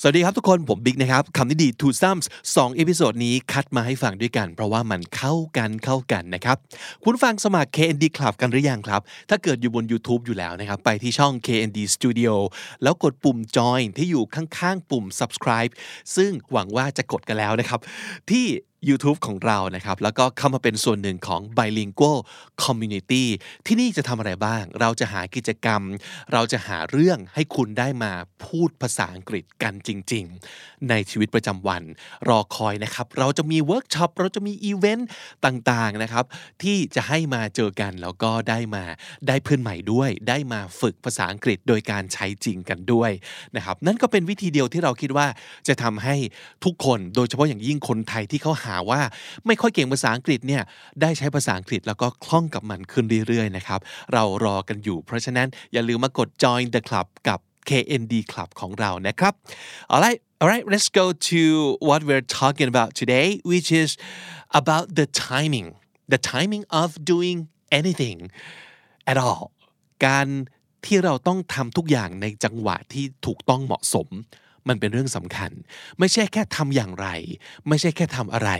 สวัสดีครับทุกคนผมบิ๊กนะครับคำนี้ดี two sums สองเอพิโซดนี้คัดมาให้ฟังด้วยกัน เพราะว่ามันเข้ากันเข้ากันนะครับ คุณฟังสมัคร KND Club กันหรือยังครับ ถ้าเกิดอยู่บน YouTube อยู่แล้วนะครับ ไปที่ช่อง KND Studio แล้วกดปุ่ม join ที่อยู่ข้างๆ ปุ่ม subscribe ซึ่งหวังว่าจะกดกันแล้วนะครับ ที่ YouTube ของเรานะครับ แล้วก็เข้ามาเป็นส่วนหนึ่งของ Bilingual Community ที่นี่จะทำอะไรบ้าง เราจะหากิจกรรม เราจะหาเรื่องให้คุณได้มาพูดภาษาอังกฤษกันจริง ๆ ในชีวิตประจำวัน รอคอยนะครับ เราจะมีเวิร์กช็อป เราจะมีอีเวนต์ต่างๆนะครับ ที่จะให้มาเจอกัน แล้วก็ได้มาได้เพื่อนใหม่ด้วย ได้มาฝึกภาษาอังกฤษโดยการใช้จริงกันด้วยนะครับ นั่นก็เป็นวิธีเดียวที่เราคิดว่าจะทำให้ทุกคน โดยเฉพาะอย่างยิ่งคนไทยที่เขาหาว่าไม่ค่อยเก่งภาษาอังกฤษเนี่ยได้ใช้ภาษาอังกฤษแล้วก็คล่องกับมันขึ้นเรื่อยๆนะครับเรารอกันอยู่ เพราะฉะนั้นอย่าลืมมากด join the club กับ KND Club ของเรานะครับ alright alright let's go to what we're talking about today which is about the timing the timing of doing anything at all การที่เราต้องทำทุกอย่างในจังหวะที่ถูกต้องเหมาะสม มันเป็นเรื่องสำคัญ ไม่ใช่แค่ทำอย่างไร ไม่ใช่แค่ทำอะไร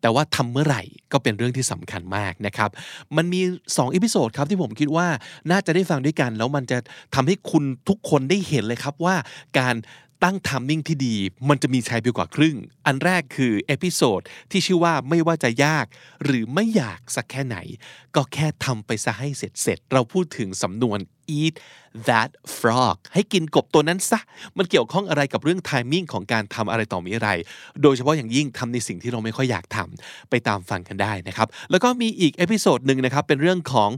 แต่ว่าทำเมื่อไหร่ก็เป็นเรื่องที่สำคัญมากนะครับ มันมี2อีพิโซดครับที่ผมคิดว่าน่าจะได้ฟังด้วยกัน แล้วมันจะทำให้คุณทุกคนได้เห็นเลยครับว่าการตั้ง timing ที่ดี มันจะมีชัยไปกว่าครึ่ง อันแรกคือ episode ที่ชื่อว่าไม่ว่าจะยาก หรือไม่อยากสักแค่ไหน ก็แค่ทำไปซะให้เสร็จเสร็จ เราพูดถึงสำนวน eat that frog ให้กินกบตัวนั้นซะ มันเกี่ยวข้องอะไรกับเรื่อง timing ของการทำอะไรต่อมีอะไร โดยเฉพาะอย่างยิ่งทำในสิ่งที่เราไม่ค่อยอยากทำไปตามฟังกันได้นะครับ แล้วก็มีอีกเอพิโซดหนึ่งนะครับ เป็นเรื่องของ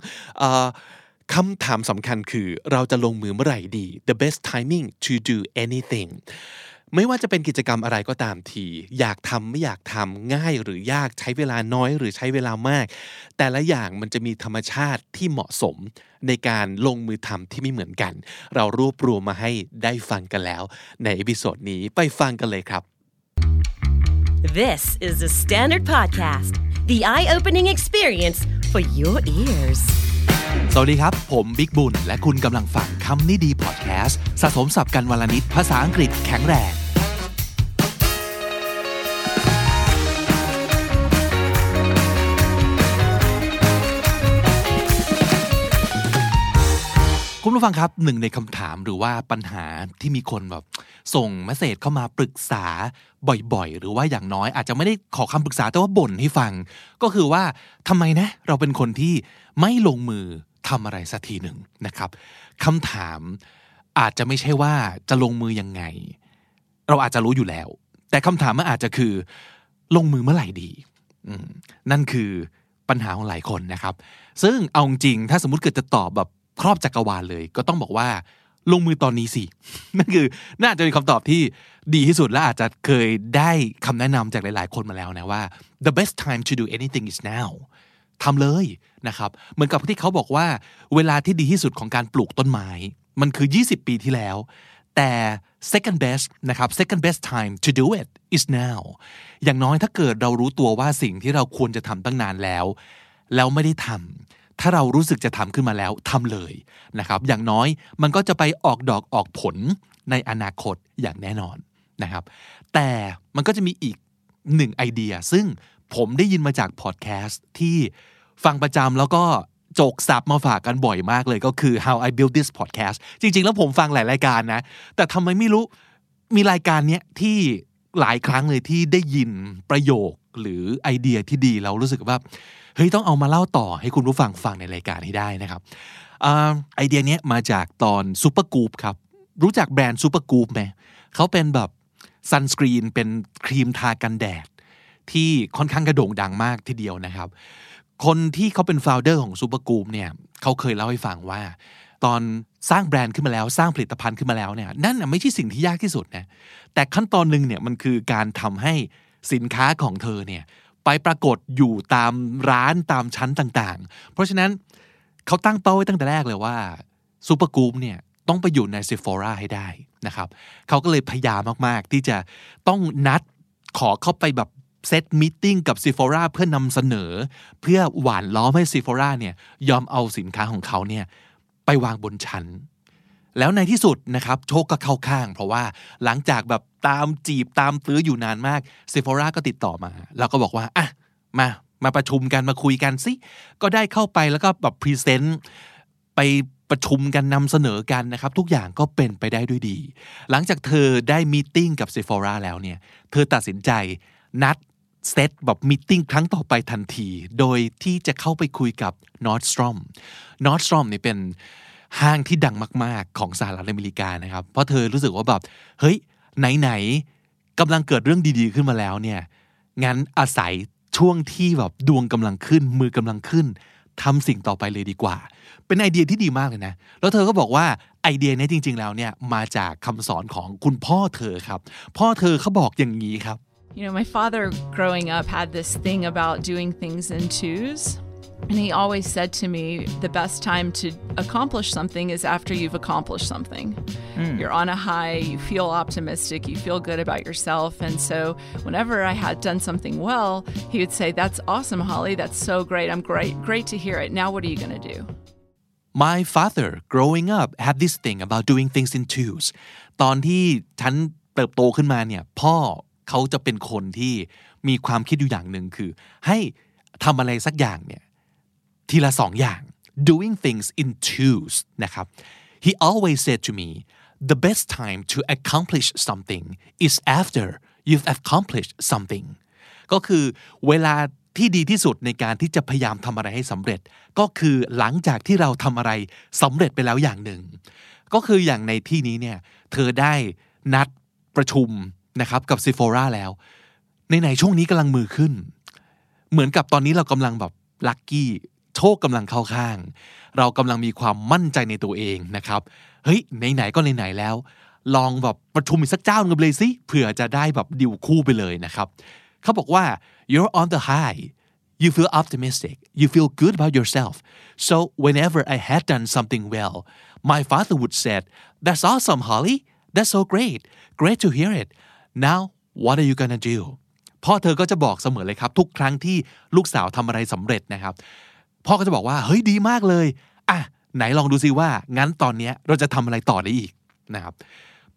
คำถามสำคัญคือเราจะลงมือเมื่อไหร่ดี the best timing to do anything ไม่ว่าจะเป็นกิจกรรมอะไรก็ตามที อยากทำไม่อยากทำง่ายหรือยากใช้เวลาน้อยหรือใช้เวลามาก แต่ละอย่างมันจะมีธรรมชาติที่เหมาะสมในการลงมือทำที่ไม่เหมือนกัน เรารวบรวมมาให้ได้ฟังกันแล้ว ใน episode นี้ไปฟังกันเลยครับ This is the Standard Podcast, the eye opening experience for your ears. สวัสดีครับ ผมบิ๊กบุญ และคุณกำลังฟังคำนี้ดีพอดแคสต์ สะสมศัพท์กันวันละนิดภาษาอังกฤษแข็งแรง คุณผู้ฟังครับหนึ่งในคำถามหรือว่าปัญหาที่มีคนแบบส่งเมสเซจเข้ามาปรึกษาบ่อยๆ หรือว่าอย่างน้อยอาจจะไม่ได้ขอคำปรึกษาแต่ว่าบ่นให้ฟัง ก็คือว่าทำไมนะเราเป็นคนที่ไม่ลงมือทำอะไรสักทีหนึ่งนะครับคำถามอาจจะไม่ใช่ว่าจะลงมือยังไง เราอาจจะรู้อยู่แล้ว แต่คำถามมันอาจจะคือลงมือเมื่อไหร่ดีนั่นคือปัญหาของหลายคนนะครับ ซึ่งเอาจริงถ้าสมมติเกิดจะตอบแบบ ครอบจักรวาลเลย ก็ต้องบอกว่าลงมือตอนนี้สิ นั่นคือน่าจะเป็นคำตอบที่ดีที่สุดและอาจจะเคยได้คำแนะนำจากหลาย ๆ คนมาแล้วนะว่า the best time to do anything is now ทำเลยนะครับ เหมือนกับที่เขาบอกว่า เวลาที่ดีที่สุดของการปลูกต้นไม้ มันคือ 20 ปีที่แล้ว แต่ second best นะครับ second best time to do it is now อย่างน้อยถ้าเกิดเรารู้ตัวว่าสิ่งที่เราควรจะทำตั้งนานแล้ว แล้วไม่ได้ทำ ถ้าเรารู้สึกจะทำขึ้นมาแล้วทำเลยนะครับ อย่างน้อยมันก็จะไปออกดอกออกผลในอนาคตอย่างแน่นอนนะครับ แต่มันก็จะมีอีกหนึ่งไอเดีย ซึ่งผมได้ยินมาจากพอดแคสต์ที่ฟังประจำแล้วก็โจกซับมาฝากกันบ่อยมากเลยก็คือ how I built this podcast จริง ๆ แล้วผมฟังหลายรายการนะ แต่ทำไมไม่รู้มีรายการเนี้ยที่หลายครั้งเลยที่ได้ยินประโยค หรือไอเดียที่ดีเรารู้สึกว่าเฮ้ยต้องเอามาเล่าต่อให้คุณผู้ฟังฟังในรายการให้ได้นะครับอไอเดียนี้มาจากตอน Supergoop ครับรู้จักแบรนด์ Supergoop ไหมเขาเป็นแบบ sunscreen เป็นครีมทากันแดด ที่ค่อนข้างจะโด่งดังมากทีเดียวนะครับ คนที่เขาเป็นฟ o วเดอร์ของซูเปอร์กูมเนี่ยเขาเคยเล่าให้ฟังว่า ตอนสร้างแบรนด์ขึ้นมาแล้วสร้างผลิตภัณฑ์ขึ้นมาแล้วเนี่ยนั่นน่ะไม่ใช่สิ่งที่ยากที่สุดนะแต่ขั้นตอนหนึ่งเนี่ยมันคือการทำให้ สินค้าของเธอเนี่ยไปปรากฏอยู่ตามร้านตามชั้นต่างๆ เพราะฉะนั้นเขาตั้งเป้าไว้ตั้งแต่แรกเลยว่า Supergoop เนี่ยต้องไปอยู่ในเซฟ o ราให้ได้นะครับเขาก็เลยพยายามมากๆ ที่จะต้องนัดขอเข้าไปแบบ set meeting กับ Sephora เพื่อนำเสนอ เพื่อหว่านล้อมให้ Sephora เนี่ยยอมเอาสินค้าของเขาเนี่ยไปวางบนชั้น แล้วในที่สุดนะครับโชคก็เข้าข้าง เพราะว่าหลังจากแบบตามจีบตามตื้ออยู่นานมาก Sephora ก็ติดต่อมา แล้วก็บอกว่าอะมามาประชุมกันมาคุยกันสิก็ได้เข้าไปแล้วก็แบบ present ไปประชุมกันนำเสนอกันนะครับ ทุกอย่างก็เป็นไปได้ด้วยดี หลังจากเธอได้ meeting กับ Sephora แล้วเนี่ย เธอตัดสินใจนัดเซตแบบ meeting ครั้งต่อไปทันที โดยที่จะเข้าไปคุยกับนอร์ s สตรอมนอร์ s สตรอมนี่เป็น ห้างที่ดังมาก ๆ ของสหรัฐอเมริกานะครับ เพราะเธอรู้สึกว่าแบบเฮ้ยไหนๆกำลังเกิดเรื่องดีๆขึ้นมาแล้วเนี่ยงั้นอาศัยช่วงที่แบบดวงกำลังขึ้น มือกำลังขึ้นทำสิ่งต่อไปเลยดีกว่า เป็นไอเดียที่ดีมากเลยนะ แล้วเธอก็บอกว่าไอเดียนี้จริง ๆ แล้วเนี่ยมาจากคำสอนของคุณพ่อเธอครับ พ่อเธอเขาบอกอย่างนี้ครับ You know, my father growing up had this thing about doing things in twos. And he always said to me, the best time to accomplish something is after you've accomplished something. You're on a high, you feel optimistic, you feel good about yourself. And so, whenever I had done something well, he would say, That's awesome, Holly. That's so great. I'm great. Great to hear it. Now, what are you going to do? My father growing up had this thing about doing things in twos ตอนที่ฉันเติบโตขึ้นมาเนี่ยพ่อเขาจะเป็นคนที่มีความคิดอยู่อย่างหนึ่งคือ ให้ทำอะไรสักอย่างเนี่ย ทีละสองอย่าง doing things in twos นะครับ he always said to me the best time to accomplish something is after you've accomplished something ก็คือเวลาที่ดีที่สุดในการที่จะพยายามทำอะไรให้สำเร็จ ก็คือหลังจากที่เราทำอะไรสำเร็จไปแล้วอย่างหนึ่ง ก็คืออย่างในที่นี้เนี่ยเธอได้นัดประชุมนะครับกับซิโฟราแล้วในไหนช่วงนี้กำลังมือขึ้น เหมือนกับตอนนี้เรากำลังแบบลัคกี้ โชคกำลังเข้าข้าง เรากำลังมีความมั่นใจในตัวเองนะครับ เฮ้ยไหนๆก็ไหนๆแล้ว ลองแบบประชุมอีกสักเจ้านึงเลยสิเผื่อจะได้แบบดิวคู่ไปเลยนะครับ เขาบอกว่า you're on the high you feel optimistic you feel good about yourself so whenever I had done something well my father would said that's awesome Holly that's so great great to hear it now what are you gonna do พ่อเธอก็จะบอกเสมอเลยครับ ทุกครั้งที่ลูกสาวทำอะไรสำเร็จนะครับ พ่อก็จะบอกว่าเฮ้ยดีมากเลยอะไหนลองดูซิว่างั้นตอนเนี้ยเราจะทำอะไรต่อได้อีกนะครับ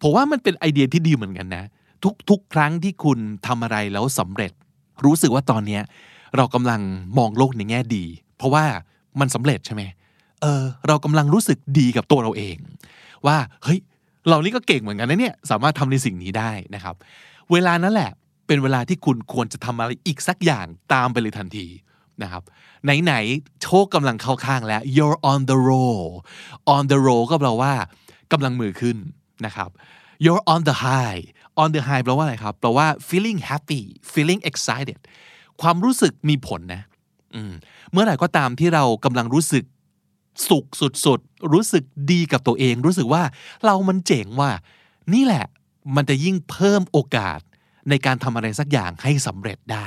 ผมว่ามันเป็นไอเดียที่ดีเหมือนกันนะ ทุกทุกครั้งที่คุณทำอะไรแล้วสำเร็จ รู้สึกว่าตอนเนี้ยเรากำลังมองโลกในแง่ดี เพราะว่ามันสำเร็จใช่ไหมเออเรากำลังรู้สึกดีกับตัวเราเอง ว่าเฮ้ยเรานี่ก็เก่งเหมือนกันนะเนี่ยสามารถทำในสิ่งนี้ได้นะครับ เวลานั้นแหละเป็นเวลาที่คุณควรจะทำอะไรอีกสักอย่างตามไปเลยทันที นะครับไหนๆโชคกำลังเข้าข้างแล้ว you're on the roll on the roll ก็แปลว่ากำลังมือขึ้นนะครับ you're on the high on the high แปลว่าอะไรครับแปลว่า feeling happy feeling excited ความรู้สึกมีผลนะมเมื่อไหร่ก็ตามที่เรากำลังรู้สึกสุขสุดๆ รู้สึกดีกับตัวเอง รู้สึกว่าเรามันเจ๋งว่า นี่แหละมันจะยิ่งเพิ่มโอกาสในการทำอะไรสักอย่างให้สำเร็จได้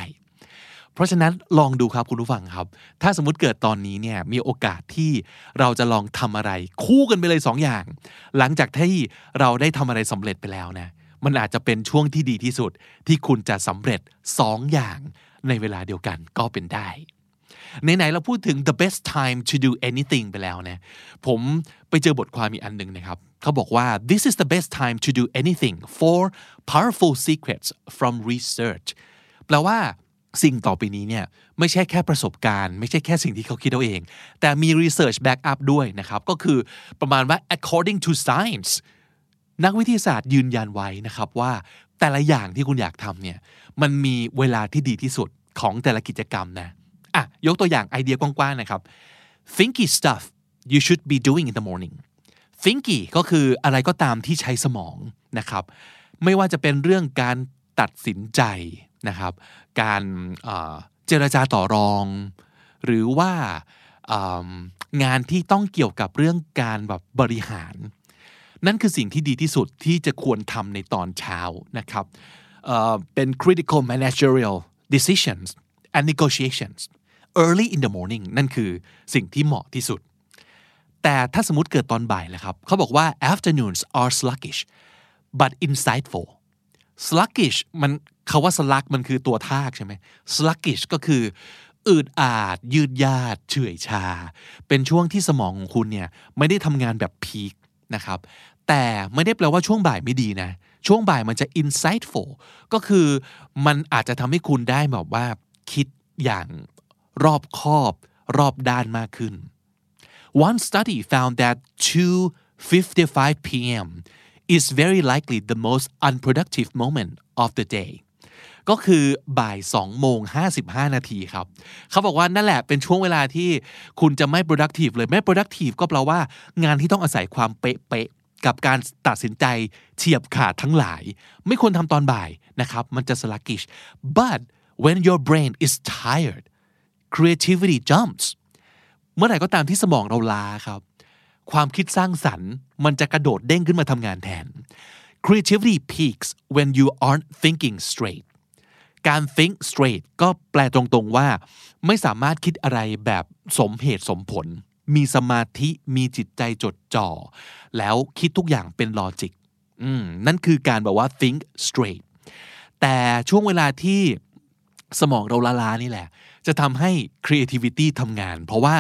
เพราะฉะนั้นลองดูครับคุณผู้ฟังครับ ถ้าสมมติเกิดตอนนี้เนี่ยมีโอกาสที่เราจะลองทำอะไร คู่กันไปเลยสองอย่าง หลังจากที่เราได้ทำอะไรสำเร็จไปแล้วนะมันอาจจะเป็นช่วงที่ดีที่สุดที่คุณจะสำเร็จสองอย่างในเวลาเดียวกันก็เป็นได้ไหนๆเราพูดถึง the best time to do anything ไปแล้วนะผมไปเจอบทความมีอันหนึ่งนะครับเขาบอกว่า this is the best time to do anything for powerful secrets from research แปลว่า สิ่งต่อไปนี้เนี่ยไม่ใช่แค่ประสบการณ์ ไม่ใช่แค่สิ่งที่เขาคิดเอาเอง แต่มี research back up ด้วยนะครับ ก็คือประมาณว่า according to science นักวิทยาศาสตร์ยืนยันไว้นะครับว่าแต่ละอย่างที่คุณอยากทำเนี่ยมันมีเวลาที่ดีที่สุดของแต่ละกิจกรรมนะอะยกตัวอย่างไอเดียกว้างๆนะครับ thinky stuff you should be doing in the morning thinky ก็คืออะไรก็ตามที่ใช้สมองนะครับ ไม่ว่าจะเป็นเรื่องการตัดสินใจ นะครับ การเจรจาต่อรอง หรือว่างานที่ต้องเกี่ยวกับเรื่องการแบบบริหาร นั่นคือสิ่งที่ดีที่สุดที่จะควรทำในตอนเช้านะครับเป็น critical managerial decisions and negotiations early in the morning นั่นคือสิ่งที่เหมาะที่สุด แต่ถ้าสมมติเกิดตอนบ่ายแลครับ เขาบอกว่า afternoons are sluggish but insightful sluggish มันคาว่า slug มันคือตัวทากใช่ไหม sluggish ก็คืออืดอาด ยืดยาดเฉื่อยชา เป็นช่วงที่สมองของคุณเนี่ยไม่ได้ทำงานแบบพีคนะครับ แต่ไม่ได้แปลว่าช่วงบ่ายไม่ดีนะ ช่วงบ่ายมันจะ insightful ก็คือมันอาจจะทำให้คุณได้แบบว่าคิดอย่างรอบคอบ รอบด้านมากขึ้น One study found that 2:55 p.m. is very likely the most unproductive moment of the day ก็คือบ่าย2โมง55 นาทีครับ เขาบอกว่านั่นแหละเป็นช่วงเวลาที่คุณจะไม่ productive เลย ไม่ productive ก็แปลว่า งานที่ต้องอาศัยความเป๊ะๆกับการตัดสินใจเฉียบขาดทั้งหลาย ไม่ควรทำตอนบ่ายนะครับ มันจะ sluggish but when your brain is tired creativity jumps เมื่อไหร่ก็ตามที่สมองเราล้าครับ ความคิดสร้างสรรค์ มันจะกระโดดเด้งขึ้นมาทำงานแทน creativity peaks when you aren't thinking straight การ think straight ก็แปลตรงๆว่า ไม่สามารถคิดอะไรแบบสมเหตุสมผล มีสมาธิมีจิตใจจดจ่อ แล้วคิดทุกอย่างเป็นลอจิกนั่นคือการแบบว่า think straight แต่ช่วงเวลาที่ สมองเราล้าๆนี่แหละ จะทำให้ creativity ทำงาน เพราะว่า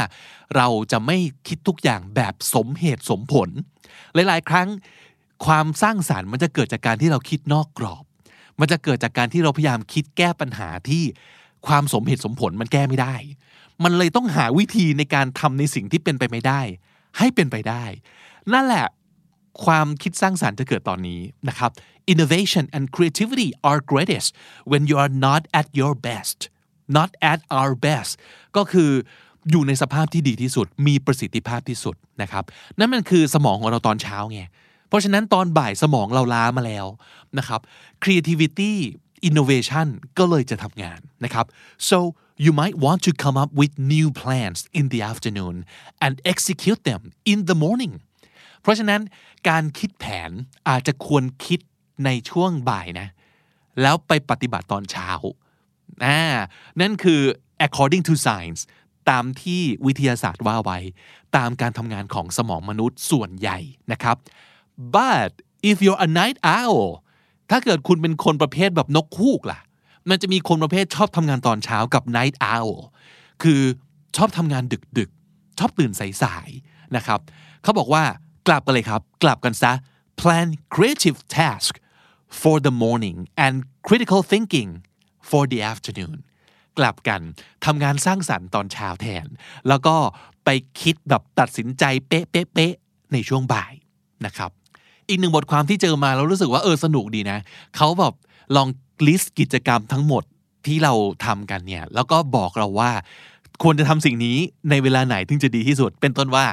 เราจะไม่คิดทุกอย่างแบบสมเหตุสมผล หลาย ๆ ครั้งความสร้างสารรค์มันจะเกิดจากการที่เราคิดนอกกรอบ มันจะเกิดจากการที่เราพยายามคิดแก้ปัญหาที่ความสมเหตุสมผลมันแก้ไม่ได้ มันเลยต้องหาวิธีในการทำในสิ่งที่เป็นไปไม่ได้ ให้เป็นไปได้ นั่นแหละ ความคิดสร้างสารรค์จะเกิดตอนนี้นะครับ innovation and creativity are greatest when you are not at your best not at our best ก็คืออยู่ในสภาพที่ดีที่สุด มีประสิทธิภาพที่สุดนะครับ นั่นมันคือสมองของเราตอนเช้าไง เพราะฉะนั้นตอนบ่ายสมองเราล้ามาแล้วนะครับ creativity innovation ก็เลยจะทำงานนะครับ so you might want to come up with new plans in the afternoon and execute them in the morning เพราะฉะนั้นการคิดแผนอาจจะควรคิดในช่วงบ่ายนะ แล้วไปปฏิบัติตอนเช้าอ่านั่นคือ according to science ตามที่วิทยาศาสตร์ว่าไว้ ตามการทำงานของสมองมนุษย์ส่วนใหญ่นะครับ but if you're a night owl ถ้าเกิดคุณเป็นคนประเภทแบบนกคูกล่ะ มันจะมีคนประเภทชอบทำงานตอนเช้ากับ night owl คือชอบทำงานดึกๆ ชอบตื่นสายๆ นะครับ เขาบอกว่า กลับกันเลยครับ กลับกันซะ plan creative task for the morning and critical thinking for the afternoon กลับกันทำงานสร้างสรรค์ตอนเช้าแทน แล้วก็ไปคิดแบบตัดสินใจเป๊ะๆในช่วงบ่ายนะครับ อีกหนึ่งบทความที่เจอมาแล้วรู้สึกว่าเออสนุกดีนะ เขาแบบลองลิสต์กิจกรรมทั้งหมดที่เราทำกันเนี่ย แล้วก็บอกเราว่า ควรจะทำสิ่งนี้ในเวลาไหนถึงจะดีที่สุด เป็นต้นว่า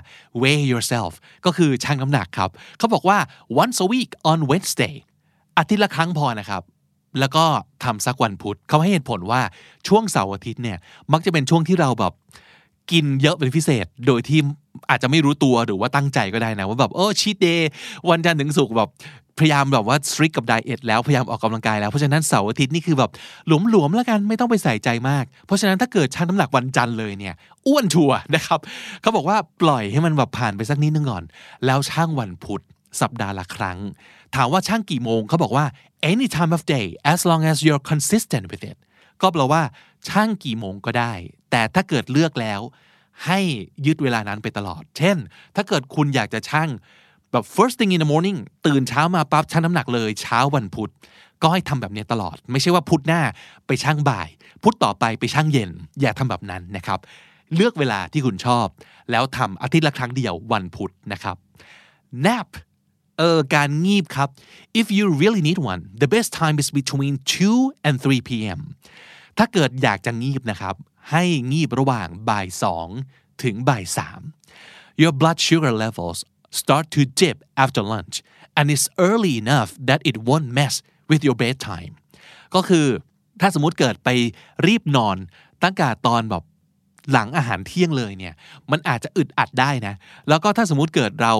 weigh yourself ก็คือชั่งน้ำหนักครับ เขาบอกว่า once a week on Wednesday อาทิตย์ละครั้งพอนะครับ แล้วก็ทำสักวันพุธเขาให้เหตุผลว่าช่วงเสาร์อาทิตย์เนี่ยมักจะเป็นช่วงที่เราแบบกินเยอะเป็นพิเศษ โดยที่ อาจจะไม่รู้ตัวหรือว่าตั้งใจก็ได้นะ ว่าแบบโอ้ชีตเดย์วันจันทร์ถึงศุกร์แบบพยายามแบบว่าสตริกกับไดเอทแล้วพยายามออกกำลังกายแล้วเพราะฉะนั้นเสาร์อาทิตย์นี่คือแบบหลวมๆแล้วกันไม่ต้องไปใส่ใจมาก เพราะฉะนั้นถ้าเกิดชั่งน้ำหนักวันจันทร์เลยเนี่ยอ้วนชัวนะครับเขาบอกว่าปล่อยให้มันแบบผ่านไปสักนิดนึงก่อน แล้วช่างวันพุธสัปดาห์ละครั้ง ถามว่าช่างกี่โมงเขาบอกว่า any time of day as long as you're consistent with it ก็แปลว่าช่างกี่โมงก็ได้ แต่ถ้าเกิดเลือกแล้ว ให้ยึดเวลานั้นไปตลอด เช่น ถ้าเกิดคุณอยากจะช่างแบบ first thing in the morning ตื่นเช้ามาปั๊บชั่งน้ำหนักเลยเช้าวันพุธ ก็ให้ทำแบบนี้ตลอด ไม่ใช่ว่าพุธหน้าไปช่างบ่าย พุธต่อไปไปช่างเย็น อย่าทำแบบนั้นนะครับ เลือกเวลาที่คุณชอบ แล้วทำอาทิตย์ละครั้งเดียววันพุธนะครับ nap เออการงีบครับ if you really need one the best time is between 2 and 3 p.m. ถ้าเกิดอยากจะงีบนะครับ ให้งีบระหว่างบ่ายสองถึงบ่ายสาม your blood sugar levels start to dip after lunch and it's early enough that it won't mess with your bedtime ก็คือถ้าสมมติเกิดไปรีบนอนตั้งแต่ตอนแบบหลังอาหารเที่ยงเลยเนี่ย มันอาจจะอึดอัดได้นะ แล้วก็ถ้าสมมติเกิดเรา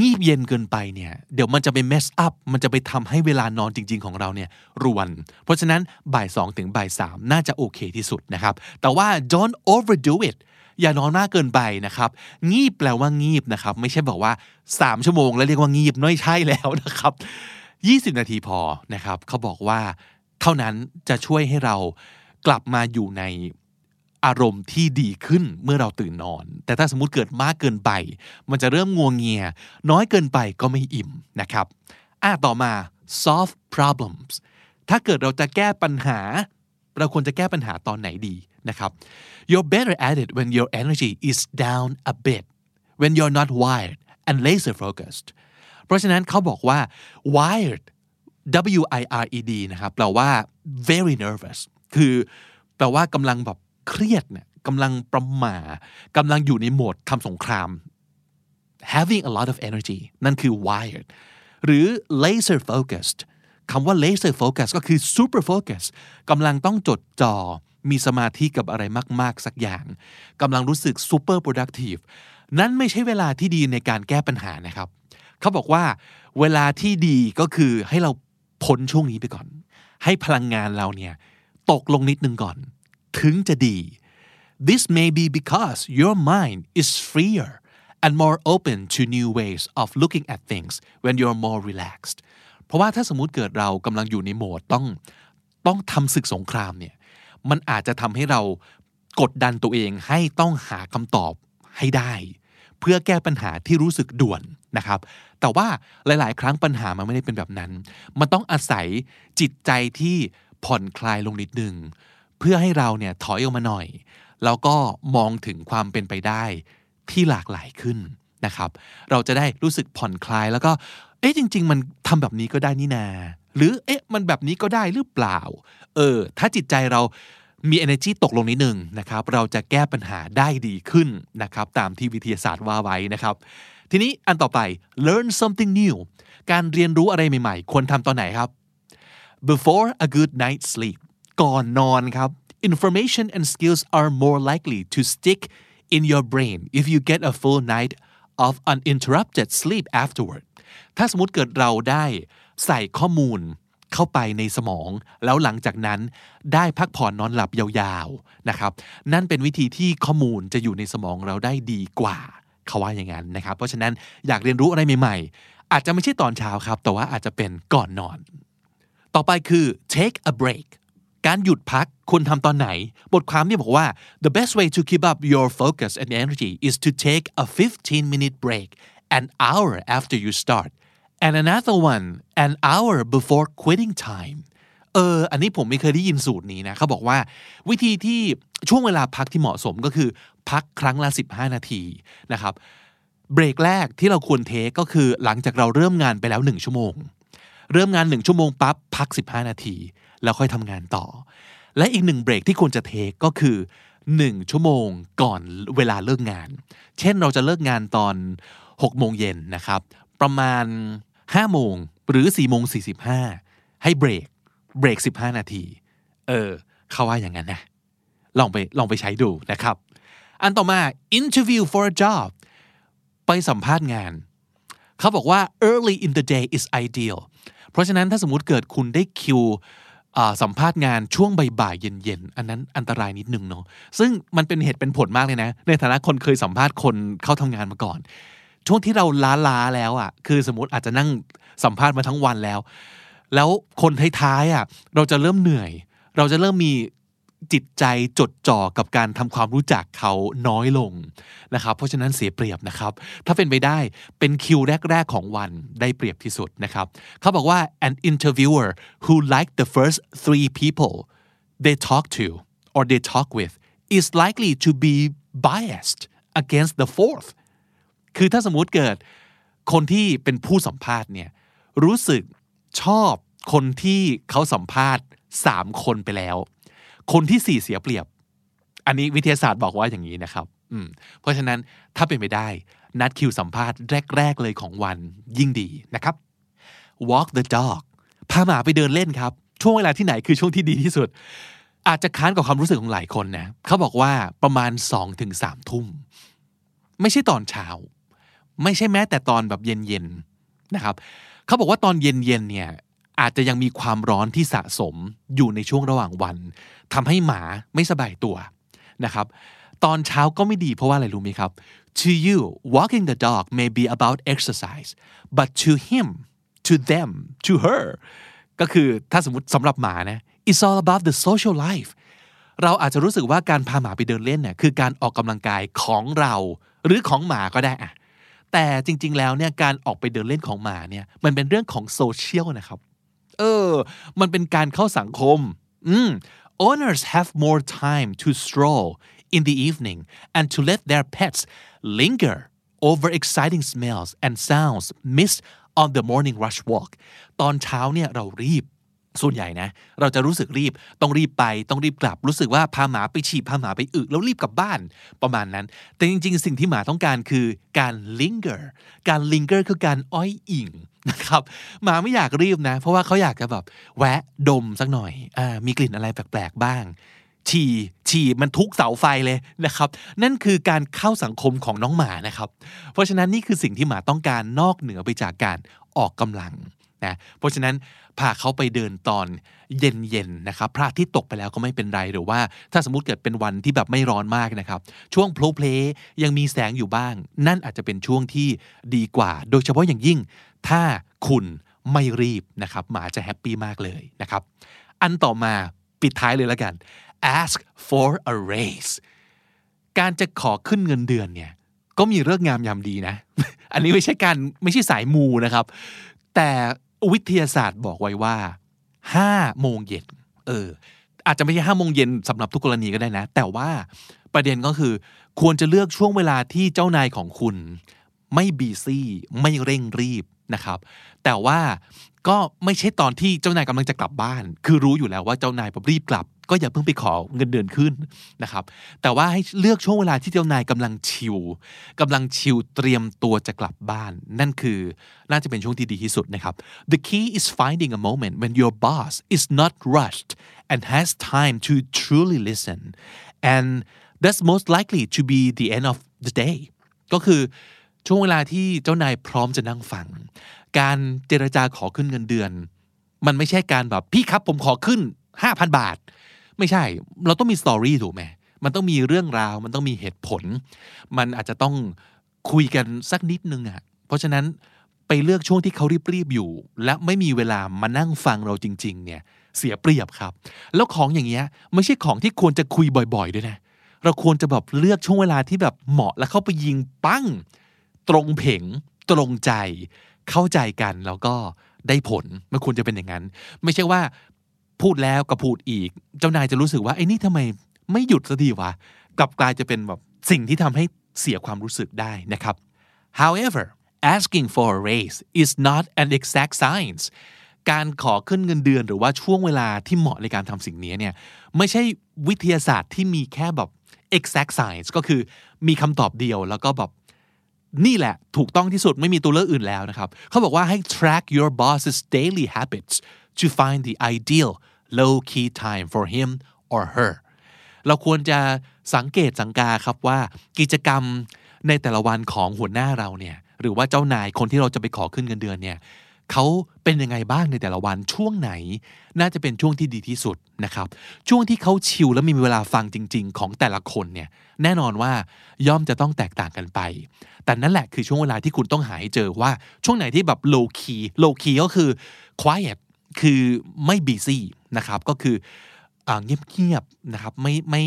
งีบเย็นเกินไปเนี่ยเดี๋ยวมันจะไปเมสอัพมันจะไปทำให้เวลานอนจริง ๆ ของเราเนี่ยรวน เพราะฉะนั้นบ่ายสองถึงบ่ายสามน่าจะโอเคที่สุดนะครับ แต่ว่า don't overdo it อย่านอนมากเกินไปนะครับ งีบแปลว่างีบนะครับ ไม่ใช่บอกว่า 3 ชั่วโมงแล้วเรียกว่างีบไม่ใช่แล้วนะครับ 20 นาทีพอนะครับเขาบอกว่า เท่านั้นจะช่วยให้เรากลับมาอยู่ใน อารมณ์ที่ดีขึ้นเมื่อเราตื่นนอน แต่ถ้าสมมติเกิดมากเกินไป มันจะเริ่มงวงเงีย น้อยเกินไปก็ไม่อิ่มนะครับอะต่อมา solve problems ถ้าเกิดเราจะแก้ปัญหา เราควรจะแก้ปัญหาตอนไหนดีนะครับ you're better at it when your energy is down a bit when you're not wired and laser focused เพราะฉะนั้นเขาบอกว่า wired W I R E D นะครับแปลว่า very nervous คือแปลว่ากำลังแบบ เครียดเนี่ยกำลังประหม่ากำลังอยู่ในโหมดทำสงคราม having a lot of energy นั่นคือ wired หรือ laser focused คำว่า laser focus ก็คือ super focus กำลังต้องจดจ่อมีสมาธิกับอะไรมาก ๆ สักอย่างกำลังรู้สึก super productive นั่นไม่ใช่เวลาที่ดีในการแก้ปัญหานะครับ เขาบอกว่า เวลาที่ดีก็คือให้เราพ้นช่วงนี้ไปก่อน ให้พลังงานเราเนี่ยตกลงนิดนึงก่อน ถึงจะดี This may be because your mind is freer and more open to new ways of looking at things when you're more relaxed เพราะว่าถ้าสมมุติเกิดเรากำลังอยู่ในโหมดต้องต้องทำศึกสงครามเนี่ยมันอาจจะทำให้เรากดดันตัวเองให้ต้องหาคำตอบให้ได้ เพื่อแก้ปัญหาที่รู้สึกด่วนนะครับ แต่ว่าหลาย ๆ ครั้งปัญหามันไม่ได้เป็นแบบนั้น มันต้องอาศัยจิตใจที่ผ่อนคลายลงนิดนึง เพื่อให้เราเนี่ยถอยออกมาหน่อย แล้วก็มองถึงความเป็นไปได้ที่หลากหลายขึ้นนะครับ เราจะได้รู้สึกผ่อนคลายแล้วก็เอ๊ะจริง ๆ มันทำแบบนี้ก็ได้นี่นา หรือเอ๊ะมันแบบนี้ก็ได้หรือเปล่า เออ ถ้าจิตใจเรามี energy ตกลงนิดนึงนะครับ เราจะแก้ปัญหาได้ดีขึ้นนะครับ ตามที่วิทยาศาสตร์ว่าไว้นะครับ ทีนี้อันต่อไป learn something new การเรียนรู้อะไรใหม่ ๆ ควรทำตอนไหนครับ before a good night sleep ก่อนนอนครับ information and skills are more likely to stick in your brain if you get a full night of uninterrupted sleep afterward ถ้าสมมติเกิดเราได้ใส่ข้อมูลเข้าไปในสมอง แล้วหลังจากนั้นได้พักผ่อนนอนหลับยาวๆนะครับ นั่นเป็นวิธีที่ข้อมูลจะอยู่ในสมองเราได้ดีกว่าเขาว่าอย่างนั้นนะครับ เพราะฉะนั้นอยากเรียนรู้อะไรใหม่ๆ อาจจะไม่ใช่ตอนเช้าครับ แต่ว่าอาจจะเป็นก่อนนอน ต่อไปคือ take a break การหยุดพักคุณทำตอนไหน บทความนี่บอกว่า the best way to keep up your focus and energy is to take a 15 minute break an hour after you start and another one an hour before quitting time เออ อันนี้ผมไม่เคยได้ยินสูตรนี้นะเขาบอกว่าวิธีที่ช่วงเวลาพักที่เหมาะสมก็คือ พักครั้งละ 15 นาทีนะครับ เบรกแรกที่เราควรเทคก็คือหลังจากเราเริ่มงานไปแล้ว 1 ชั่วโมง เริ่มงาน 1 ชั่วโมงปั๊บพัก 15 นาที แล้วค่อยทำงานต่อ และอีกหนึ่งเบรกที่ควรจะเทคก็คือ 1 ชั่วโมงก่อนเวลาเลิกงาน เช่นเราจะเลิกงานตอน6โมงเย็นนะครับ ประมาณ5โมงหรือ4โมง45 ให้เบรกเบรก15 นาที เออเขาว่าอย่างนั้นนะ ลองไปลองไปใช้ดูนะครับ อันต่อมา interview for a job ไปสัมภาษณ์งาน เขาบอกว่า early in the day is ideal เพราะฉะนั้นถ้าสมมุติเกิดคุณได้คิว สัมภาษณ์งานช่วงบ่ายๆเย็นๆ อันนั้นอันตรายนิดนึงเนาะซึ่งมันเป็นเหตุเป็นผลมากเลยนะ ในฐานะคนเคยสัมภาษณ์คนเข้าทำงานมาก่อน ช่วงที่เราล้าๆแล้วอะ่ะคือสมมติอาจจะนั่งสัมภาษณ์มาทั้งวันแล้ว แล้วคนท้ายๆอะเราจะเริ่มเหนื่อย เราจะเริ่มมี จิตใจจดจ่อกับการทำความรู้จักเขาน้อยลงนะครับ เพราะฉะนั้นเสียเปรียบนะครับ ถ้าเป็นไปได้เป็นคิวแรก ๆ ของวันได้เปรียบที่สุดนะครับ เขาบอกว่า an interviewer who liked the first three people they talk to or they talk with is likely to be biased against the fourth คือถ้าสมมุติเกิดคนที่เป็นผู้สัมภาษณ์เนี่ยรู้สึกชอบคนที่เขาสัมภาษณ์สามคนไปแล้ว คนที่สี่เสียเปรียบ อันนี้วิทยาศาสตร์บอกว่าอย่างนี้นะครับ อืม เพราะฉะนั้นถ้าเป็นไปได้ นัดคิวสัมภาษณ์แรก ๆ เลยของวันยิ่งดีนะครับ walk the dog พาหมาไปเดินเล่นครับ ช่วงเวลาที่ไหนคือช่วงที่ดีที่สุด อาจจะค้านกับความรู้สึกของหลายคนนะเขาบอกว่าประมาณ2-3ถึงสทุ่ม ไม่ใช่ตอนเช้า ไม่ใช่แม้แต่ตอนแบบเย็นๆนะครับเขาบอกว่าตอนเย็นๆเนี่ย อาจจะยังมีความร้อนที่สะสมอยู่ในช่วงระหว่างวันทำให้หมาไม่สบายตัวนะครับ ตอนเช้าก็ไม่ดีเพราะว่าอะไรรู้ไหมครับ to you walking the dog may be about exercise but to him to them to her ก็คือถ้าสมมติสำหรับหมานะ it's all about the social life เราอาจจะรู้สึกว่าการพาหมาไปเดินเล่นเนี่ยคือการออกกำลังกายของเราหรือของหมาก็ได้อะแต่จริง ๆ แล้วเนี่ยการออกไปเดินเล่นของหมาเนี่ยมันเป็นเรื่องของโซเชียลนะครับ เออ มันเป็นการเข้าสังคมอืม owners have more time to stroll in the evening and to let their pets linger over exciting smells and sounds missed on the morning rush walk ตอนเช้าเนี่ยเรารีบส่วนใหญ่นะ เราจะรู้สึกรีบต้องรีบไปต้องรีบกลับ รู้สึกว่าพาหมาไปฉี่พาหมาไปอึแล้วรีบกลับบ้านประมาณนั้น แต่จริง ๆ สิ่งที่หมาต้องการคือการ linger การ linger คือการอ้อยอิง นะครับหมาไม่อยากรีบนะ เพราะว่าเขาอยากจะแบบแวะดมสักหน่อยอ่ามีกลิ่นอะไรแปลกๆบ้างฉี่ฉี่มันทุกเสาไฟเลยนะครับ นั่นคือการเข้าสังคมของน้องหมานะครับ เพราะฉะนั้นนี่คือสิ่งที่หมาต้องการนอกเหนือไปจากการออกกำลังนะเพราะฉะนั้นพาเขาไปเดินตอนเย็นๆนะครับพระอาทิตย์ตกไปแล้วก็ไม่เป็นไรหรือว่า ถ้าสมมติเกิดเป็นวันที่แบบไม่ร้อนมากนะครับช่วงโพลเพลยังมีแสงอยู่บ้าง นั่นอาจจะเป็นช่วงที่ดีกว่า โดยเฉพาะอย่างยิ่ง ถ้าคุณไม่รีบนะครับหมาจะแฮปปี้มากเลยนะครับ อันต่อมาปิดท้ายเลยแล้วกัน ask for a raise การจะขอขึ้นเงินเดือนเนี่ยก็มีเรื่องงามยามดีนะ อันนี้ไม่ใช่การไม่ใช่สายมูนะครับ แต่วิทยาศาสตร์บอกไว้ว่า5โมงเย็นเอออาจจะไม่ใช่5โมงเย็นสำหรับทุกกรณีก็ได้นะ แต่ว่าประเด็นก็คือ ควรจะเลือกช่วงเวลาที่เจ้านายของคุณ ไม่บีซี่ไม่เร่งรีบ นะครับ แต่ว่าก็ไม่ใช่ตอนที่เจ้านายกำลังจะกลับบ้าน คือรู้อยู่แล้วว่าเจ้านายรีบกลับ ก็อย่าเพิ่งไปขอเงินเดือนขึ้นนะครับ แต่ว่าให้เลือกช่วงเวลาที่เจ้านายกำลังชิลกำลังชิลเตรียมตัวจะกลับบ้าน นั่นคือน่าจะเป็นช่วงที่ดีที่สุดนะครับ The key is finding a moment when your boss is not rushed and has time to truly listen and that's most likely to be the end of the day ก็คือ ช่วงเวลาที่เจ้านายพร้อมจะนั่งฟัง การเจรจาขอขึ้นเงินเดือน มันไม่ใช่การแบบพี่ครับผมขอขึ้น 5,000 บาท ไม่ใช่ เราต้องมีสตอรี่ถูกไหมมันต้องมีเรื่องราว มันต้องมีเหตุผล มันอาจจะต้องคุยกันสักนิดนึงอะ่ะ เพราะฉะนั้นไปเลือกช่วงที่เขารีบๆอยู่ และไม่มีเวลามานั่งฟังเราจริง ๆ เนี่ยเสียเปรียบครับ แล้วของอย่างเงี้ยไม่ใช่ของที่ควรจะคุยบ่อย ๆ ด้วยนะ เราควรจะแบบเลือกช่วงเวลาที่แบบเหมาะแล้วเข้าไปยิงปั้ง ตรงเผงตรงใจ เข้าใจกันแล้วก็ได้ผลมันควรจะเป็นอย่างนั้น ไม่ใช่ว่าพูดแล้วก็พูดอีก เจ้านายจะรู้สึกว่าไอ้นี่ทำไมไม่หยุดสักทีวะกลับกลายจะเป็นแบบสิ่งที่ทำให้เสียความรู้สึกได้นะครับ however asking for a raise is not an exact science การขอขึ้นเงินเดือนหรือว่าช่วงเวลาที่เหมาะในการทำสิ่งนี้เนี่ยไม่ใช่วิทยาศาสตร์ที่มีแค่แบบ exact science ก็คือมีคำตอบเดียวแล้วก็แบบ นี่แหละถูกต้องที่สุดไม่มีตัวเลือกอื่นแล้วนะครับเขาบอกว่าให้ track your boss's daily habits to find the ideal low key time for him or her เราควรจะสังเกตสังกาครับว่ากิจกรรมในแต่ละวันของหัวหน้าเราเนี่ยหรือว่าเจ้านายคนที่เราจะไปขอขึ้นเงินเดือนเนี่ย เขาเป็นยังไงบ้างในแต่ละวันช่วงไหน น่าจะเป็นช่วงที่ดีที่สุดนะครับ ช่วงที่เขาชิลและมีเวลาฟังจริง ๆ ของแต่ละคนเนี่ยแน่นอนว่าย่อมจะต้องแตกต่างกันไป แต่นั่นแหละคือช่วงเวลาที่คุณต้องหาให้เจอว่าช่วงไหนที่แบบ low key low key ก็คือ quiet คือไม่ busy นะครับก็คือเงียบๆนะครับไม่ไม่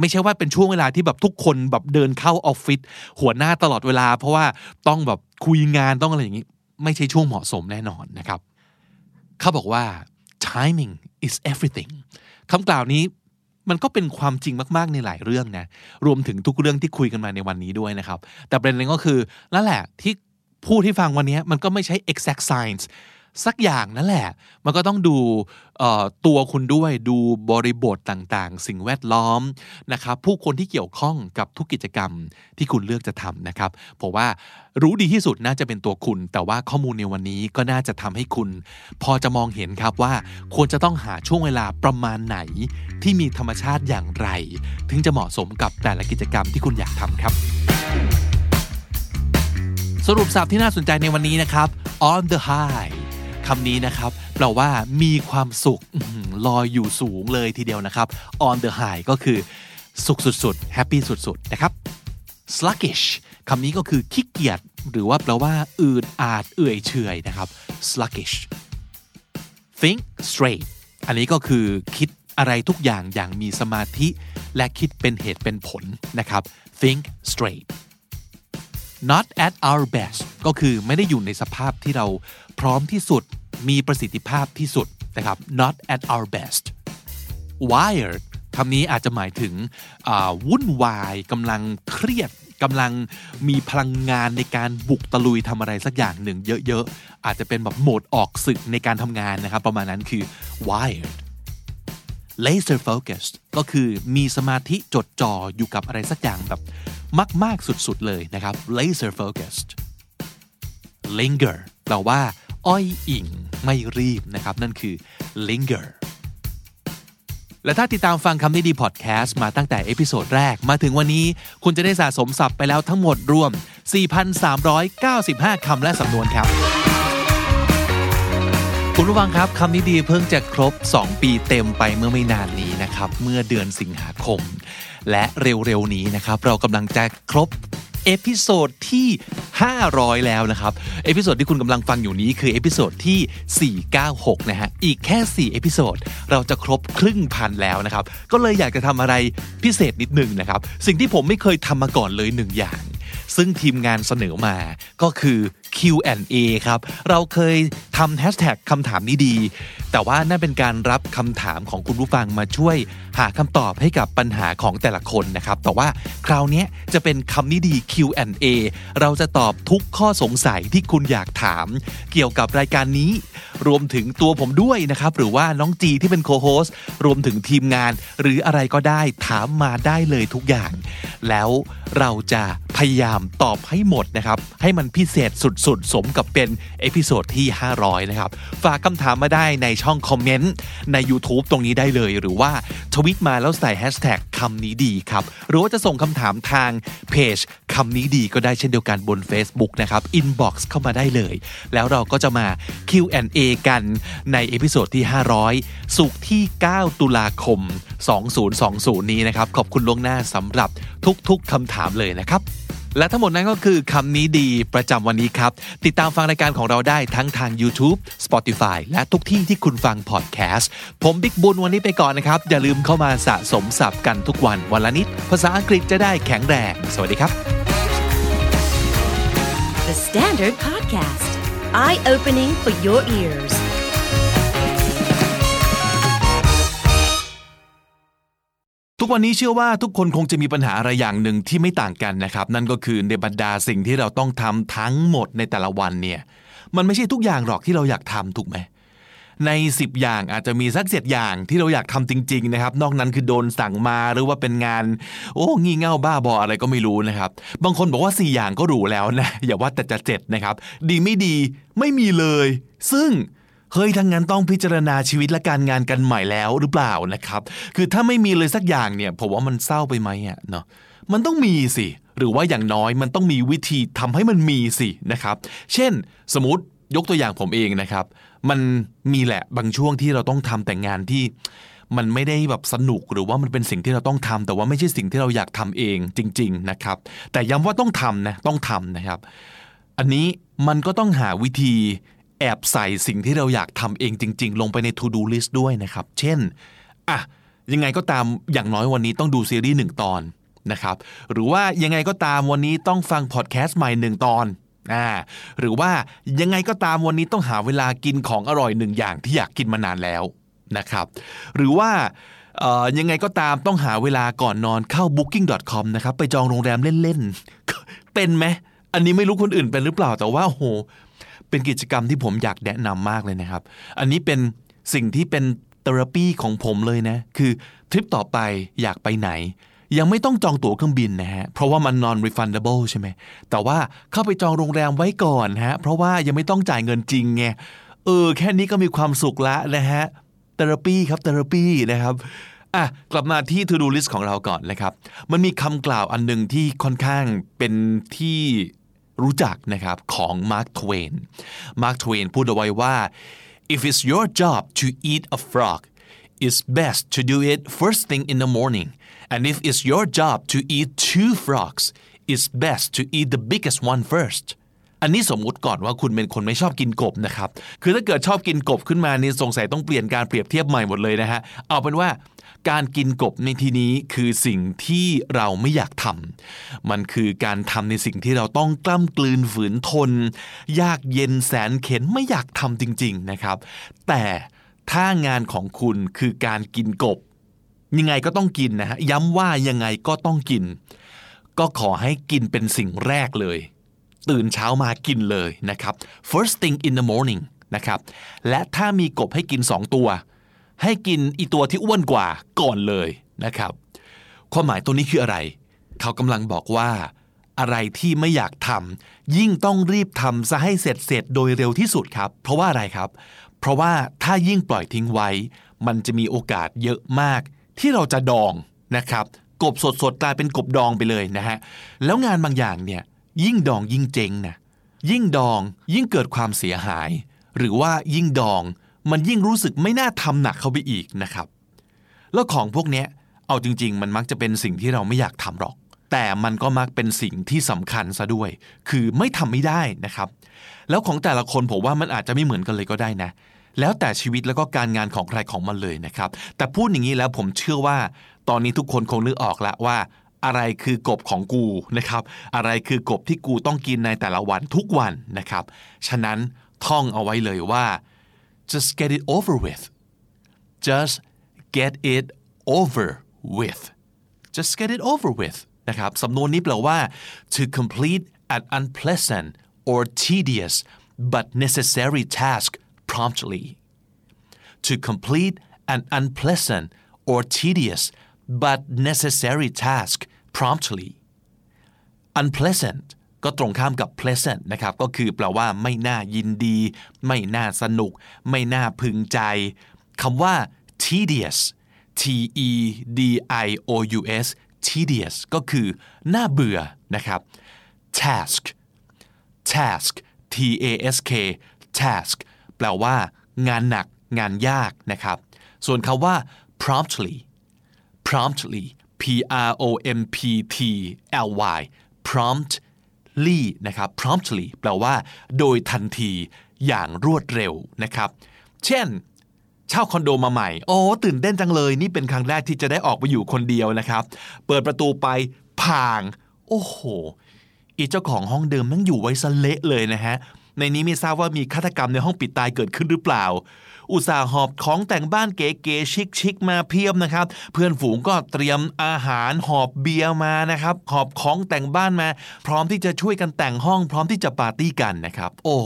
ไม่ใช่ว่าเป็นช่วงเวลาที่แบบทุกคนแบบเดินเข้าออฟฟิศหัวหน้าตลอดเวลา เพราะว่าต้องแบบคุยงานต้องอะไรอย่างนี้ ไม่ใช่ช่วงเหมาะสมแน่นอนนะครับ เขาบอกว่า timing is everything คำกล่าวนี้มันก็เป็นความจริงมาก ๆ ในหลายเรื่องนะ รวมถึงทุกเรื่องที่คุยกันมาในวันนี้ด้วยนะครับ แต่ประเด็นก็คือนั่นแหละที่พูดที่ฟังวันนี้มันก็ไม่ใช่ exact science สักอย่างนั่นแหละ มันก็ต้องดูตัวคุณด้วยดูบริบทต่างๆ สิ่งแวดล้อมนะครับผู้คนที่เกี่ยวข้องกับทุกกิจกรรมที่คุณเลือกจะทำนะครับผมว่ารู้ดีที่สุดน่าจะเป็นตัวคุณ แต่ว่าข้อมูลในวันนี้ก็น่าจะทำให้คุณ พอจะมองเห็นครับว่า ควรจะต้องหาช่วงเวลาประมาณไหน ที่มีธรรมชาติอย่างไร ถึงจะเหมาะสมกับแต่ละกิจกรรมที่คุณอยากทำครับ สรุปสับที่น่าสนใจในวันนี้นะครับ on the high คำนี้นะครับแปลว่ามีความสุขลอยอยู่สูงเลยทีเดียวนะครับ on the high ก็คือ สุขสุดๆ happy สุดๆ นะครับ sluggish คำนี้ก็คือขี้เกียจหรือว่าแปลว่า อืดอาดเอื่อยเฉยนะครับ sluggish think straight อันนี้ก็คือคิดอะไรทุกอย่างอย่างมีสมาธิ และคิดเป็นเหตุเป็นผลนะครับ think straight not at our best ก็คือไม่ได้อยู่ในสภาพที่เราพร้อมที่สุด มีประสิทธิภาพที่สุดนะครับ not at our best wired คำนี้อาจจะหมายถึงวุ่นวายกำลังเครียดกำลังมีพลังงานในการบุกตะลุยทำอะไรสักอย่างหนึ่งเยอะๆ อาจจะเป็นแบบโหมดออกศึกในการทำงานนะครับ ประมาณนั้นคือ wired laser focused ก็คือมีสมาธิจดจ่ออยู่กับอะไรสักอย่างแบบ มาก ๆ สุด ๆ เลยนะครับ laser focused linger แปลว่าอ้อยอิ่งไม่รีบนะครับ นั่นคือ linger และถ้าติดตามฟังคำนี้ดีพอดแคสต์มาตั้งแต่ episode แรกมาถึงวันนี้ คุณจะได้สะสมศัพท์ไปแล้วทั้งหมดรวม 4,395 คำและสำนวนครับ คุณผู้ฟังครับคำนี้ดีเพิ่งจะครบ 2 ปีเต็มไปเมื่อไม่นานนี้นะครับ เมื่อเดือนสิงหาคม และเร็วๆนี้นะครับ เรากำลังจะครบ episode ที่ 500 แล้วนะครับ episode ที่คุณกำลังฟังอยู่นี้คือ episode ที่ 496 นะฮะ อีกแค่ 4 episode เราจะครบครึ่งพันแล้วนะครับ ก็เลยอยากจะทำอะไรพิเศษนิดนึงนะครับ สิ่งที่ผมไม่เคยทำมาก่อนเลยหนึ่งอย่าง ซึ่งทีมงานเสนอมาก็คือ Q&A ครับ เราเคยทำแฮชแท็กคำถามนี้ดี แต่ว่านั่นเป็นการรับคำถามของคุณผู้ฟังมาช่วย หาคำตอบให้กับปัญหาของแต่ละคนนะครับ แต่ว่าคราวนี้จะเป็นคำนี้ดี Q&A เราจะตอบทุกข้อสงสัยที่คุณอยากถาม เกี่ยวกับรายการนี้ รวมถึงตัวผมด้วยนะครับ หรือว่าน้องจีที่เป็นโคโฮสรวมถึงทีมงาน หรืออะไรก็ได้ถามมาได้เลยทุกอย่าง แล้วเราจะพยายามตอบให้หมดนะครับ ให้มันพิเศษสุดๆ สมกับเป็น episode ที่ 500 นะครับ ฝากคำถามมาได้ในช่องคอมเมนต์ใน YouTube ตรงนี้ได้เลย หรือว่าทวีตมาแล้วใส่แฮชแท็กคำนี้ดีครับ หรือว่าจะส่งคำถามทางเพจคำนี้ดีก็ได้เช่นเดียวกันบน Facebook นะครับ inbox เข้ามาได้เลย แล้วเราก็จะมา Q&A กันใน episode ที่ 500 ศุกร์ที่ 9 ตุลาคม 2020 นี้นะครับ ขอบคุณล่วงหน้าสำหรับทุกๆคำถามเลยนะครับ และทั้งหมดนั้นก็คือคำนี้ดีประจำวันนี้ครับ ติดตามฟังรายการของเราได้ทั้งทาง YouTube Spotify และทุกที่ที่คุณฟังพอดแคสต์ผมบิ๊กบุญวันนี้ไปก่อนนะครับ อย่าลืมเข้ามาสะสมศัพท์กันทุกวันวันละนิด ภาษาอังกฤษจะได้แข็งแรง สวัสดีครับ The Standard Podcast Eye Opening for Your Ears ทุกวันนี้เชื่อว่าทุกคนคงจะมีปัญหาอะไรอย่างหนึ่งที่ไม่ต่างกันนะครับ นั่นก็คือในบรรดาสิ่งที่เราต้องทำทั้งหมดในแต่ละวันเนี่ยมันไม่ใช่ทุกอย่างหรอกที่เราอยากทำถูกไหมใน 10 อย่างอาจจะมีสักเจ็ดอย่างที่เราอยากทำจริงๆนะครับ นอกนั้นคือโดนสั่งมาหรือว่าเป็นงาน โอ้งี่เง่าบ้าบออะไรก็ไม่รู้นะครับ บางคนบอกว่า 4 อย่างก็รู้แล้วนะอย่าว่าแต่จะเจ็ดนะครับ ดีไม่ดีไม่มีเลย ซึ่ง เฮ้ยทั้งนั้นต้องพิจารณาชีวิตและการงานกันใหม่แล้วหรือเปล่านะครับ คือถ้าไม่มีเลยสักอย่างเนี่ยผมว่ามันเศร้าไปไหมอะเนาะมันต้องมีสิ หรือว่าอย่างน้อยมันต้องมีวิธีทำให้มันมีสินะครับ เช่น สมมติยกตัวอย่างผมเองนะครับ มันมีแหละบางช่วงที่เราต้องทำแต่งานที่มันไม่ได้แบบสนุกหรือว่ามันเป็นสิ่งที่เราต้องทำแต่ว่าไม่ใช่สิ่งที่เราอยากทำเองจริง ๆนะครับ แต่ย้ำว่าต้องทำนะต้องทำนะครับ อันนี้มันก็ต้องหาวิธี แอบใส่สิ่งที่เราอยากทำเองจริง ๆ ลงไปใน to do list ด้วยนะครับ เช่นอะยังไงก็ตามอย่างน้อยวันนี้ต้องดูซีรีส์หนึ่งตอนนะครับ หรือว่ายังไงก็ตามวันนี้ต้องฟังพอดแคสต์ใหม่หนึ่งตอนอ่าหรือว่ายังไงก็ตามวันนี้ต้องหาเวลากินของอร่อยหนึ่งอย่างที่อยากกินมานานแล้วนะครับ หรือว่ายังไงก็ตามต้องหาเวลาก่อนนอนเข้า booking.com นะครับ ไปจองโรงแรมเล่น ๆ เป็นไหม อันนี้ไม่รู้คนอื่นเป็นหรือเปล่าแต่ว่าโห เป็นกิจกรรมที่ผมอยากแนะนำมากเลยนะครับ อันนี้เป็นสิ่งที่เป็นเทอราปีของผมเลยนะ คือทริปต่อไปอยากไปไหน ยังไม่ต้องจองตั๋วเครื่องบินนะฮะ เพราะว่ามัน non refundable ใช่ไหม แต่ว่าเข้าไปจองโรงแรมไว้ก่อนฮะ เพราะว่ายังไม่ต้องจ่ายเงินจริงไง เออ แค่นี้ก็มีความสุขละนะฮะ therapy ครับ therapy นะครับอะกลับมาที่ to do list ของเราก่อนนะครับ มันมีคำกล่าวอันหนึ่งที่ค่อนข้างเป็นที่ รู้จักนะครับของมาร์คทเวนมาร์คทเวนพูดเอาไว้ว่า if it's your job to eat a frog it's best to do it first thing in the morning and if it's your job to eat two frogs it's best to eat the biggest one first อันนี้สมมุติก่อนว่าคุณเป็นคนไม่ชอบกินกบนะครับ คือถ้าเกิดชอบกินกบขึ้นมานี่สงสัยต้องเปลี่ยนการเปรียบเทียบใหม่หมดเลยนะฮะ เอาเป็นว่า การกินกบในที่นี้คือสิ่งที่เราไม่อยากทำมันคือการทำในสิ่งที่เราต้องกล้ำกลืนฝืนทน ยากเย็นแสนเข็นไม่อยากทำจริง ๆนะครับ แต่ถ้างานของคุณคือการกินกบ ยังไงก็ต้องกินนะฮะย้ำว่ายังไงก็ต้องกิน ก็ขอให้กินเป็นสิ่งแรกเลย ตื่นเช้ามากินเลยนะครับ first thing in the morning นะครับ และถ้ามีกบให้กิน 2 ตัว ให้กินอีตัวที่อ้วนกว่าก่อนเลยนะครับ ความหมายตัวนี้คืออะไร เขากำลังบอกว่า อะไรที่ไม่อยากทำยิ่งต้องรีบทำซะให้เสร็จเสร็จโดยเร็วที่สุดครับ เพราะว่าอะไรครับ เพราะว่าถ้ายิ่งปล่อยทิ้งไว้ มันจะมีโอกาสเยอะมาก ที่เราจะดองนะครับ กบสดๆกลายเป็นกบดองไปเลยนะฮะแล้วงานบางอย่างเนี่ยยิ่งดองยิ่งเจ๊งนะยิ่งดองยิ่งเกิดความเสียหาย หรือว่ายิ่งดอง มันยิ่งรู้สึกไม่น่าทำหนักเข้าไปอีกนะครับ แล้วของพวกเนี้ยเอาจริง ๆ มันมักจะเป็นสิ่งที่เราไม่อยากทำหรอก แต่มันก็มักเป็นสิ่งที่สำคัญซะด้วย คือไม่ทำไม่ได้นะครับ แล้วของแต่ละคนผมว่ามันอาจจะไม่เหมือนกันเลยก็ได้นะ แล้วแต่ชีวิตแล้วก็การงานของใครของมันเลยนะครับ แต่พูดอย่างนี้แล้วผมเชื่อว่า ตอนนี้ทุกคนคงนึกออกแล้วว่าอะไรคือกบของกูนะครับ อะไรคือกบที่กูต้องกินในแต่ละวันทุกวันนะครับ ฉะนั้นท่องเอาไว้เลยว่า just get it over with just get it over with just get it over with นะครับสำนวนนี้แปลว่า to complete an unpleasant or tedious but necessary task promptly to complete an unpleasant or tedious but necessary task promptly unpleasant ก็ตรงข้ามกับ pleasant นะครับก็คือแปลว่าไม่น่ายินดี ไม่น่าสนุก ไม่น่าพึงใจคำว่า tedious t e d i o u s tedious ก็คือน่าเบื่อนะครับ task task t a s k task แปลว่า งานหนัก งานยากนะครับ ส่วนคำว่า promptly promptly p r o m p t l y promptly นะครับ promptly แปลว่า โดยทันทีอย่างรวดเร็วนะครับ เช่นเช่าคอนโดมาใหม่ โอ้ตื่นเต้นจังเลย นี่เป็นครั้งแรกที่จะได้ออกไปอยู่คนเดียวนะครับ เปิดประตูไปพาง โอ้โห อีเจ้าของห้องเดิมนั่งอยู่ไว้ซะเละเลยนะฮะ ในนี้ไม่ทราบว่ามีฆาตกรรมในห้องปิดตายเกิดขึ้นหรือเปล่า อุตส่าห์หอบของแต่งบ้านเก๋ๆชิคๆมาเพียบนะครับ เพื่อนฝูงก็เตรียมอาหารหอบเบียร์มานะครับ หอบของแต่งบ้านมา พร้อมที่จะช่วยกันแต่งห้องพร้อมที่จะปาร์ตี้กันนะครับ โอ้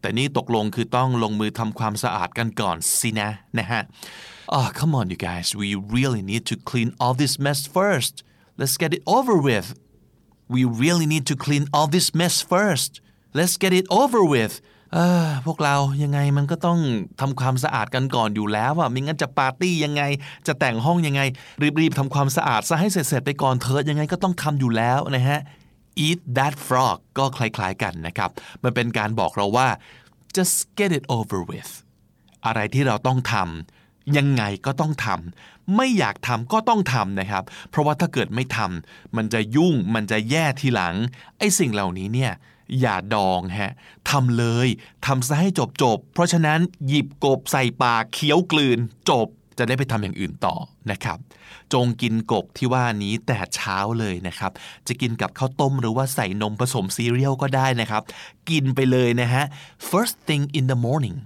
แต่นี่ตกลงคือต้องลงมือทำความสะอาดกันก่อนสินะนะฮะ Oh come on you guys we really need to clean all this mess first let's get it over with we really need to clean all this mess first let's get it over with พวกเรายังไงมันก็ต้องทำความสะอาดกันก่อนอยู่แล้วอะไม่งั้นจะปาร์ตี้ยังไง จะแต่งห้องยังไง รีบๆทำความสะอาดซะให้เสร็จๆไปก่อนเถิดยังไงก็ต้องทำอยู่แล้วนะฮะ eat that frog ก็คล้ายๆกันนะครับ มันเป็นการบอกเราว่า just get it over with อะไรที่เราต้องทำยังไงก็ต้องทำไม่อยากทำก็ต้องทำนะครับ เพราะว่าถ้าเกิดไม่ทำมันจะยุ่งมันจะแย่ทีหลัง ไอ้สิ่งเหล่านี้เนี่ย อย่าดองฮะทำเลยทำซะให้จบจบเพราะฉะนั้นหยิบกบใส่ปากเคี้ยวกลืน จบจะได้ไปทำอย่างอื่นต่อนะครับ จงกินกบที่ว่านี้แต่เช้าเลยนะครับ จะกินกับข้าวต้มหรือว่าใส่นมผสมซีเรียลก็ได้นะครับ กินไปเลยนะฮะ first thing in the morning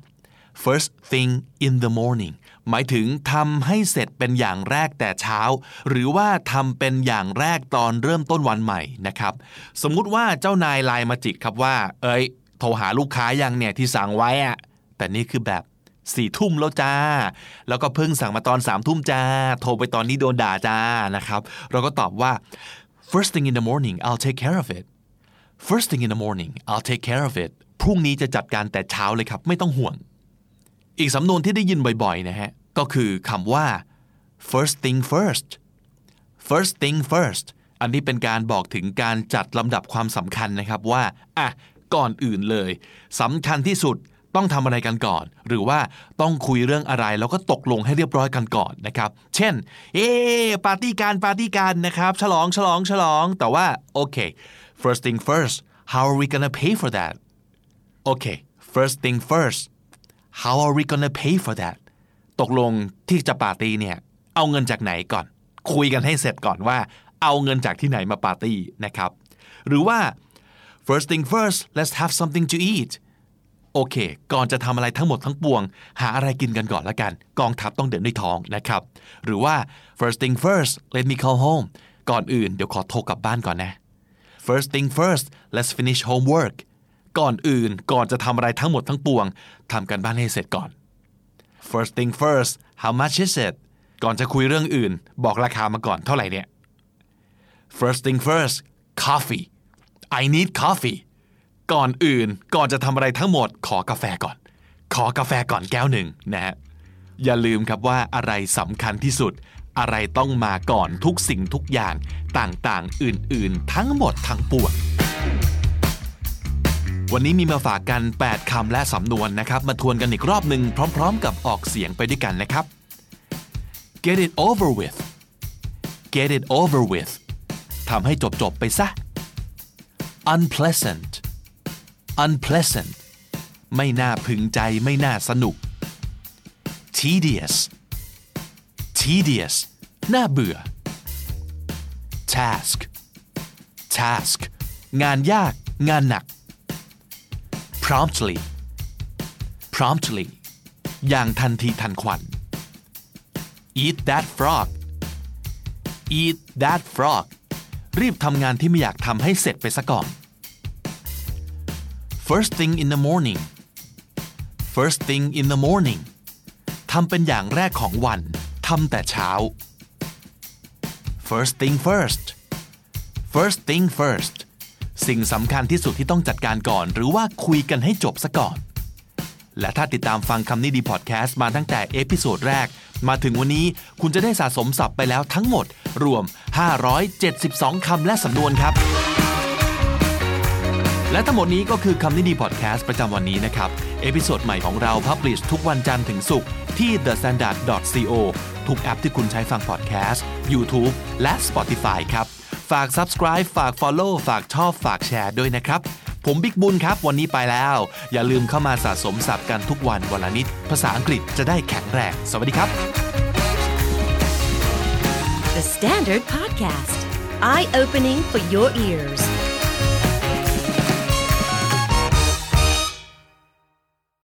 first thing in the morning หมายถึงทำให้เสร็จเป็นอย่างแรกแต่เช้า หรือว่าทำเป็นอย่างแรกตอนเริ่มต้นวันใหม่นะครับ สมมุติว่าเจ้านายไลน์มาจิกครับว่า เอ้ยโทรหาลูกค้ายังเนี่ยที่สั่งไว้อะแต่นี่คือแบบสี่ทุ่มแล้วจ้า แล้วก็เพิ่งสั่งมาตอนสามทุ่มจ้า โทรไปตอนนี้โดนด่าจ้านะครับ เราก็ตอบว่า first thing in the morning I'll take care of it first thing in the morning I'll take care of it พรุ่งนี้จะจัดการแต่เช้าเลยครับ ไม่ต้องห่วง อีกสำนวนที่ได้ยินบ่อยๆนะฮะก็คือคำว่า first thing first first thing first อันนี้เป็นการบอกถึงการจัดลำดับความสำคัญนะครับว่าอะก่อนอื่นเลยสำคัญที่สุดต้องทำอะไรกันก่อน หรือว่าต้องคุยเรื่องอะไรแล้วก็ตกลงให้เรียบร้อยกันก่อนนะครับ เช่น เอ๊ปาร์ตี้กันปาร์ตี้กันนะครับ ฉลองฉลองฉลอง แต่ว่าโอเค first things first how are we gonna pay for that okay first things first how are we gonna pay for that ตกลงที่จะปาร์ตี้เนี่ย เอาเงินจากไหนก่อน คุยกันให้เสร็จก่อนว่า เอาเงินจากที่ไหนมาปาร์ตี้นะครับ หรือว่า first things first let's have something to eat โอเค ก่อนจะทำอะไรทั้งหมดทั้งปวง หาอะไรกินกันก่อนละกัน กองทัพต้องเดินด้วยท้องนะครับ หรือว่า first thing first let me call home ก่อนอื่นเดี๋ยวขอโทรกลับบ้านก่อนนะ first thing first let's finish homework ก่อนอื่นก่อนจะทำอะไรทั้งหมดทั้งปวงทำกันบ้านให้เสร็จก่อน first thing first how much is it ก่อนจะคุยเรื่องอื่น บอกราคามาก่อนเท่าไหร่เนี่ย first thing first coffee I need coffee ก่อนอื่นก่อนจะทำอะไรทั้งหมด ขอกาแฟก่อน ขอกาแฟก่อนแก้วหนึ่งนะฮะอย่าลืมครับว่าอะไรสำคัญที่สุด อะไรต้องมาก่อนทุกสิ่งทุกอย่างต่างๆ อื่นๆ ทั้งหมดทั้งปวง วันนี้มีมาฝากกัน 8 คำและสำนวนนะครับ มาทวนกันอีกรอบหนึ่งพร้อม ๆ กับออกเสียงไปด้วยกันนะครับ get it over with get it over with ทำให้จบ ๆ ไปซะ unpleasant unpleasant ไม่น่าพึงใจไม่น่าสนุก tedious tedious น่าเบื่อ task task งานยากงานหนัก promptly promptly อย่างทันทีทันควัน eat that frog eat that frog รีบทำงานที่ไม่อยากทำให้เสร็จไปซะก่อน first thing in the morning first thing in the morning ทำเป็นอย่างแรกของวันทำแต่เช้า first thing first first thing first สิ่งสำคัญที่สุดที่ต้องจัดการก่อน หรือว่าคุยกันให้จบซะก่อน และถ้าติดตามฟังคำนี้ดีพอดแคสต์มาตั้งแต่ episode แรก มาถึงวันนี้คุณจะได้สะสมศัพท์ไปแล้วทั้งหมด รวม 572 คำและสำนวนครับ และทั้งหมดนี้ก็คือคำนี้ดีพอดแคสต์ประจำวันนี้นะครับ episode ใหม่ของเรา publish ทุกวันจันทร์ถึงศุกร์ที่ thestandard.co ทุกแอปที่คุณใช้ฟังพอดแคสต์ YouTube และ Spotify ครับ ฝาก subscribe ฝาก follow ฝากชอบฝากแชร์ด้วยนะครับ ผมบิ๊กบุญครับ วันนี้ไปแล้ว อย่าลืมเข้ามาสะสมศัพท์กันทุกวันวันละนิด ภาษาอังกฤษจะได้แข็งแรง สวัสดีครับ The Standard Podcast, eye opening for your ears.